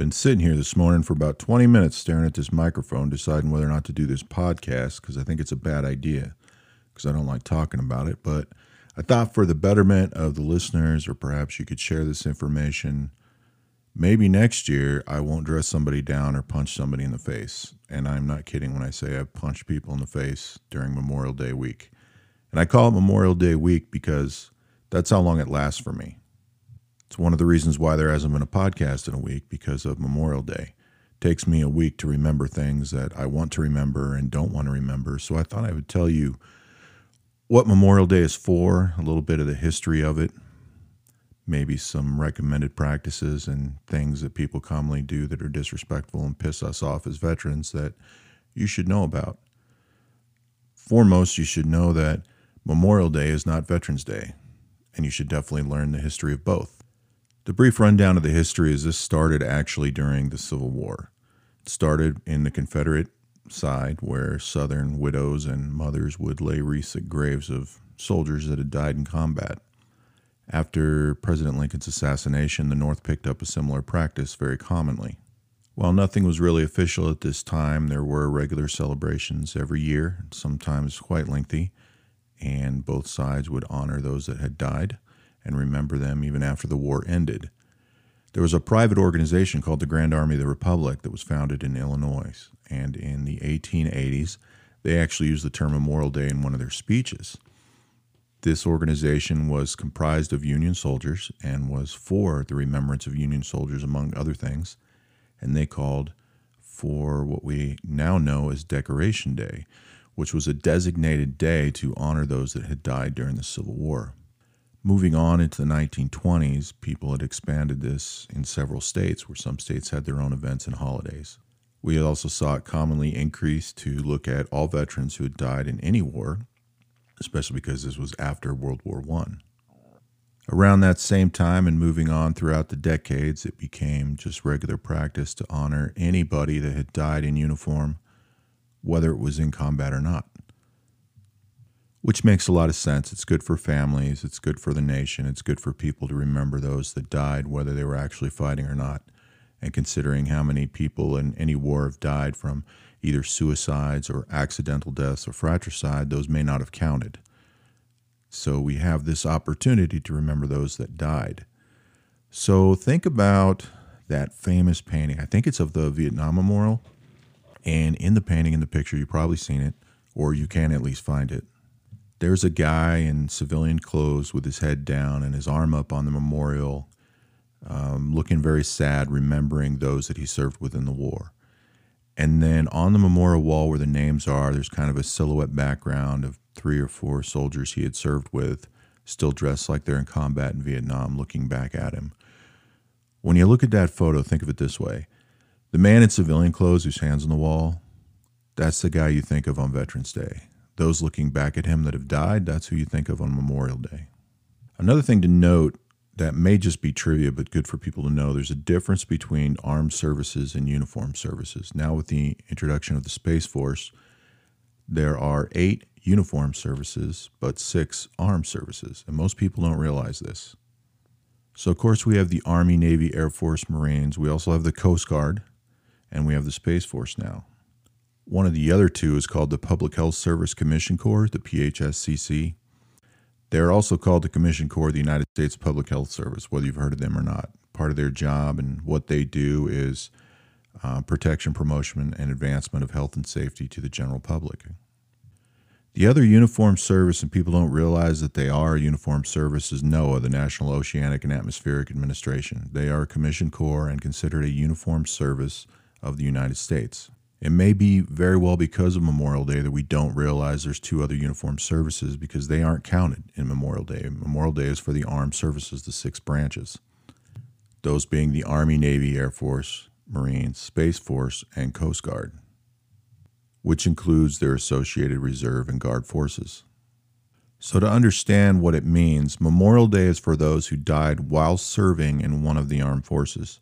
been sitting here this morning for about 20 minutes staring at this microphone, deciding whether or not to do this podcast because I think it's a bad idea because I don't like talking about it. But I thought for the betterment of the listeners, or perhaps you could share this information, maybe next year I won't dress somebody down or punch somebody in the face. And I'm not kidding when I say I've punched people in the face during Memorial Day week. And I call it Memorial Day week because that's how long it lasts for me. It's one of the reasons why there hasn't been a podcast in a week because of Memorial Day. It takes me a week to remember things that I want to remember and don't want to remember. So I thought I would tell you what Memorial Day is for, a little bit of the history of it, maybe some recommended practices and things that people commonly do that are disrespectful and piss us off as veterans that you should know about. Foremost, you should know that Memorial Day is not Veterans Day, and you should definitely learn the history of both. The brief rundown of the history is this started actually during the Civil War. It started in the Confederate side where Southern widows and mothers would lay wreaths at graves of soldiers that had died in combat. After President Lincoln's assassination, the North picked up a similar practice very commonly. While nothing was really official at this time, there were regular celebrations every year, sometimes quite lengthy, and both sides would honor those that had died and remember them even after the war ended. There was a private organization called the Grand Army of the Republic that was founded in Illinois, and in the 1880s, they actually used the term Memorial Day in one of their speeches. This organization was comprised of Union soldiers and was for the remembrance of Union soldiers, among other things, and they called for what we now know as Decoration Day, which was a designated day to honor those that had died during the Civil War. Moving on into the 1920s, people had expanded this in several states, where some states had their own events and holidays. We also saw it commonly increase to look at all veterans who had died in any war, especially because this was after World War I. Around that same time and moving on throughout the decades, it became just regular practice to honor anybody that had died in uniform, whether it was in combat or not which makes a lot of sense. It's good for families, it's good for the nation, it's good for people to remember those that died, whether they were actually fighting or not. And considering how many people in any war have died from either suicides or accidental deaths or fratricide, those may not have counted. So we have this opportunity to remember those that died. So think about that famous painting. I think it's of the Vietnam Memorial. And in the painting, in the picture, you've probably seen it, or you can at least find it there's a guy in civilian clothes with his head down and his arm up on the memorial, um, looking very sad, remembering those that he served with in the war. And then on the memorial wall where the names are, there's kind of a silhouette background of three or four soldiers he had served with, still dressed like they're in combat in Vietnam, looking back at him. When you look at that photo, think of it this way the man in civilian clothes whose hands on the wall, that's the guy you think of on Veterans Day those looking back at him that have died, that's who you think of on Memorial Day. Another thing to note that may just be trivia, but good for people to know there's a difference between armed services and uniformed services. Now, with the introduction of the Space Force, there are eight uniformed services, but six armed services, and most people don't realize this. So, of course, we have the Army, Navy, Air Force, Marines. We also have the Coast Guard, and we have the Space Force now. One of the other two is called the Public Health Service Commission Corps, the PHSCC. They're also called the Commission Corps of the United States Public Health Service, whether you've heard of them or not. Part of their job and what they do is uh, protection, promotion, and advancement of health and safety to the general public. The other uniform service, and people don't realize that they are a uniform service, is NOAA, the National Oceanic and Atmospheric Administration. They are a commission corps and considered a uniform service of the United States. It may be very well because of Memorial Day that we don't realize there's two other uniformed services because they aren't counted in Memorial Day. Memorial Day is for the armed services, the six branches, those being the Army, Navy, Air Force, Marines, Space Force, and Coast Guard, which includes their associated reserve and guard forces. So, to understand what it means, Memorial Day is for those who died while serving in one of the armed forces.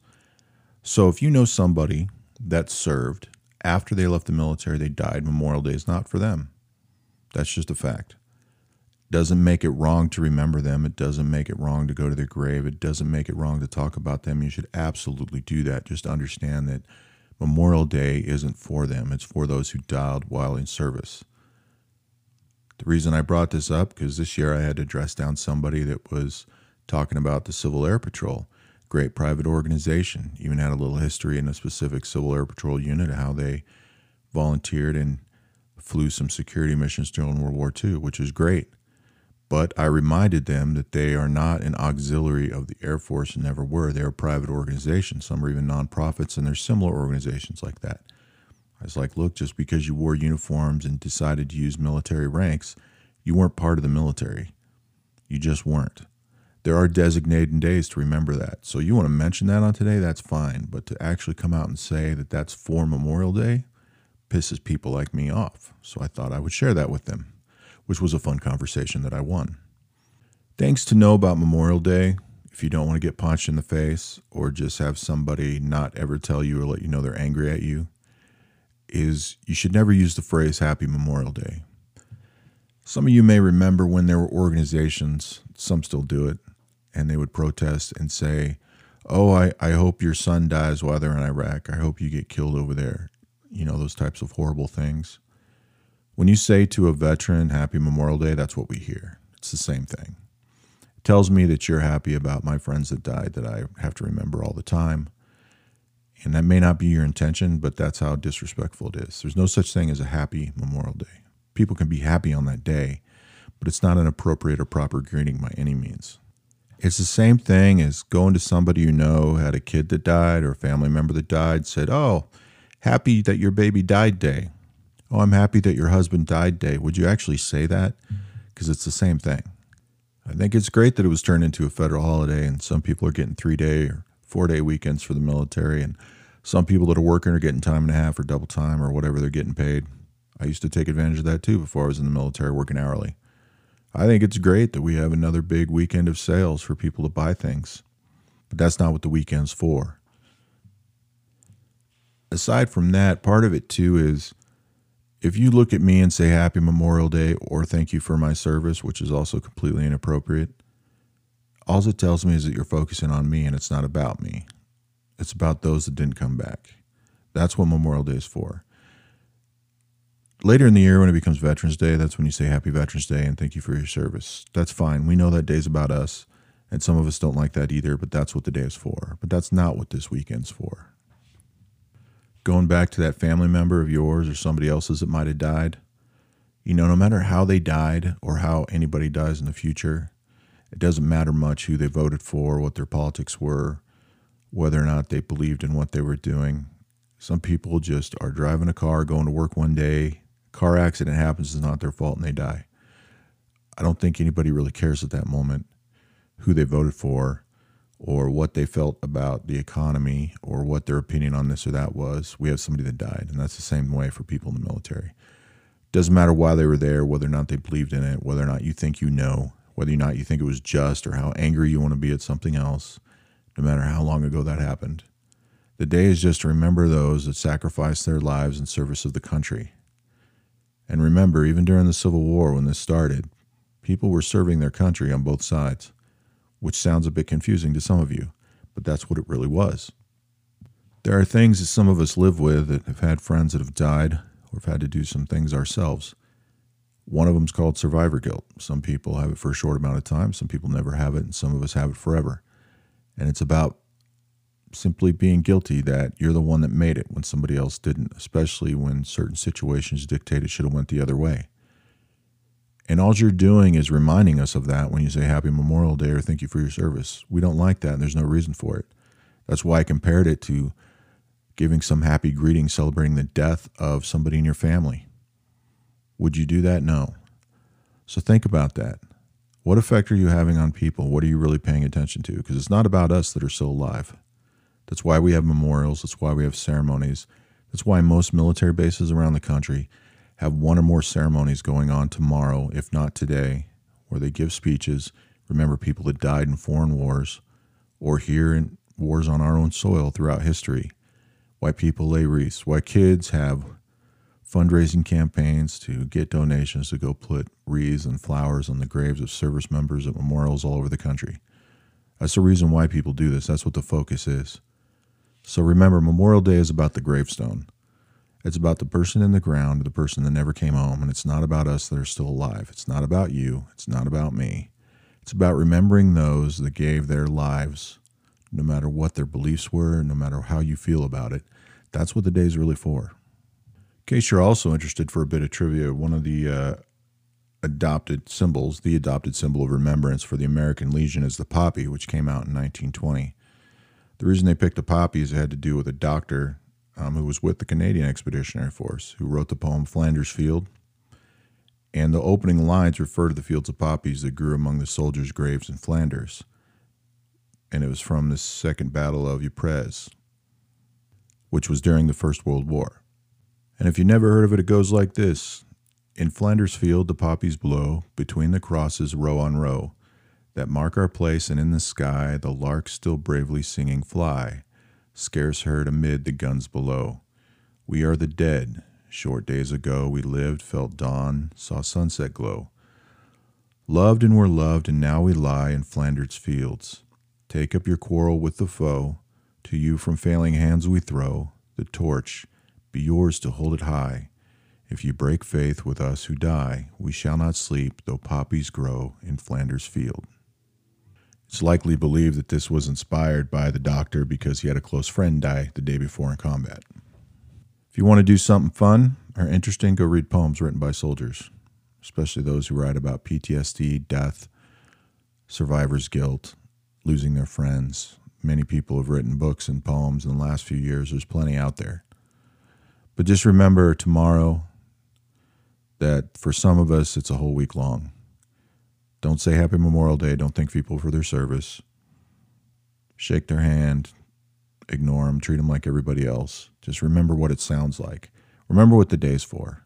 So, if you know somebody that served after they left the military, they died. Memorial Day is not for them. That's just a fact. doesn't make it wrong to remember them. It doesn't make it wrong to go to their grave. It doesn't make it wrong to talk about them. You should absolutely do that. Just understand that Memorial Day isn't for them, it's for those who died while in service. The reason I brought this up because this year I had to dress down somebody that was talking about the Civil Air Patrol, great private organization. Even had a little history in a specific Civil Air Patrol unit, how they volunteered and flew some security missions during World War II, which is great. But I reminded them that they are not an auxiliary of the Air Force and never were. They're a private organization. Some are even nonprofits, and there's similar organizations like that. I was like, look, just because you wore uniforms and decided to use military ranks, you weren't part of the military. You just weren't. There are designated days to remember that. So you want to mention that on today, that's fine. But to actually come out and say that that's for Memorial Day pisses people like me off. So I thought I would share that with them which was a fun conversation that I won. Things to know about Memorial Day if you don't want to get punched in the face or just have somebody not ever tell you or let you know they're angry at you is you should never use the phrase Happy Memorial Day. Some of you may remember when there were organizations, some still do it, and they would protest and say, Oh, I, I hope your son dies while they're in Iraq. I hope you get killed over there. You know, those types of horrible things. When you say to a veteran, Happy Memorial Day, that's what we hear. It's the same thing. It tells me that you're happy about my friends that died that I have to remember all the time. And that may not be your intention, but that's how disrespectful it is. There's no such thing as a happy Memorial Day. People can be happy on that day, but it's not an appropriate or proper greeting by any means. It's the same thing as going to somebody you know had a kid that died or a family member that died, said, Oh, happy that your baby died day. Oh, I'm happy that your husband died day. Would you actually say that? Because it's the same thing. I think it's great that it was turned into a federal holiday, and some people are getting three day or four day weekends for the military, and some people that are working are getting time and a half or double time or whatever they're getting paid. I used to take advantage of that too before I was in the military working hourly. I think it's great that we have another big weekend of sales for people to buy things, but that's not what the weekend's for. Aside from that, part of it too is if you look at me and say Happy Memorial Day or thank you for my service, which is also completely inappropriate, all it tells me is that you're focusing on me and it's not about me. It's about those that didn't come back. That's what Memorial Day is for. Later in the year, when it becomes Veterans Day, that's when you say Happy Veterans Day and thank you for your service. That's fine. We know that day's about us, and some of us don't like that either, but that's what the day is for. But that's not what this weekend's for going back to that family member of yours or somebody else's that might have died, you know, no matter how they died or how anybody dies in the future, it doesn't matter much who they voted for, what their politics were, whether or not they believed in what they were doing. Some people just are driving a car, going to work one day, car accident happens, it's not their fault, and they die. I don't think anybody really cares at that moment who they voted for or what they felt about the economy or what their opinion on this or that was. We have somebody that died, and that's the same way for people in the military. Doesn't matter why they were there, whether or not they believed in it, whether or not you think you know, whether or not you think it was just or how angry you want to be at something else, no matter how long ago that happened. The day is just to remember those that sacrificed their lives in service of the country. And remember, even during the Civil War, when this started, people were serving their country on both sides which sounds a bit confusing to some of you, but that's what it really was. There are things that some of us live with that have had friends that have died or have had to do some things ourselves. One of them is called survivor guilt. Some people have it for a short amount of time, some people never have it, and some of us have it forever. And it's about simply being guilty that you're the one that made it when somebody else didn't, especially when certain situations dictate it should have went the other way. And all you're doing is reminding us of that when you say Happy Memorial Day or thank you for your service. We don't like that, and there's no reason for it. That's why I compared it to giving some happy greeting celebrating the death of somebody in your family. Would you do that? No. So think about that. What effect are you having on people? What are you really paying attention to? Because it's not about us that are still alive. That's why we have memorials. That's why we have ceremonies. That's why most military bases around the country have one or more ceremonies going on tomorrow, if not today, where they give speeches, remember people that died in foreign wars or here in wars on our own soil throughout history, why people lay wreaths, why kids have fundraising campaigns to get donations to go put wreaths and flowers on the graves of service members at memorials all over the country. That's the reason why people do this. That's what the focus is. So remember, Memorial Day is about the gravestone. It's about the person in the ground, the person that never came home, and it's not about us that are still alive. It's not about you. It's not about me. It's about remembering those that gave their lives, no matter what their beliefs were, no matter how you feel about it. That's what the day is really for. In case you're also interested for a bit of trivia, one of the uh, adopted symbols, the adopted symbol of remembrance for the American Legion is the poppy, which came out in 1920. The reason they picked the poppies had to do with a doctor um, who was with the Canadian Expeditionary Force, who wrote the poem Flanders Field. And the opening lines refer to the fields of poppies that grew among the soldiers' graves in Flanders. And it was from the Second Battle of Ypres, which was during the First World War. And if you never heard of it, it goes like this In Flanders Field, the poppies blow, between the crosses, row on row, that mark our place, and in the sky, the larks still bravely singing fly scarce heard amid the guns below. We are the dead. Short days ago we lived, felt dawn, saw sunset glow. Loved and were loved, and now we lie in Flanders fields. Take up your quarrel with the foe. To you from failing hands we throw the torch. Be yours to hold it high. If you break faith with us who die, we shall not sleep, though poppies grow in Flanders field. It's likely believed that this was inspired by the doctor because he had a close friend die the day before in combat. If you want to do something fun or interesting, go read poems written by soldiers, especially those who write about PTSD, death, survivor's guilt, losing their friends. Many people have written books and poems in the last few years. There's plenty out there. But just remember tomorrow that for some of us, it's a whole week long. Don't say Happy Memorial Day. Don't thank people for their service. Shake their hand, ignore them, treat them like everybody else. Just remember what it sounds like. Remember what the day's for.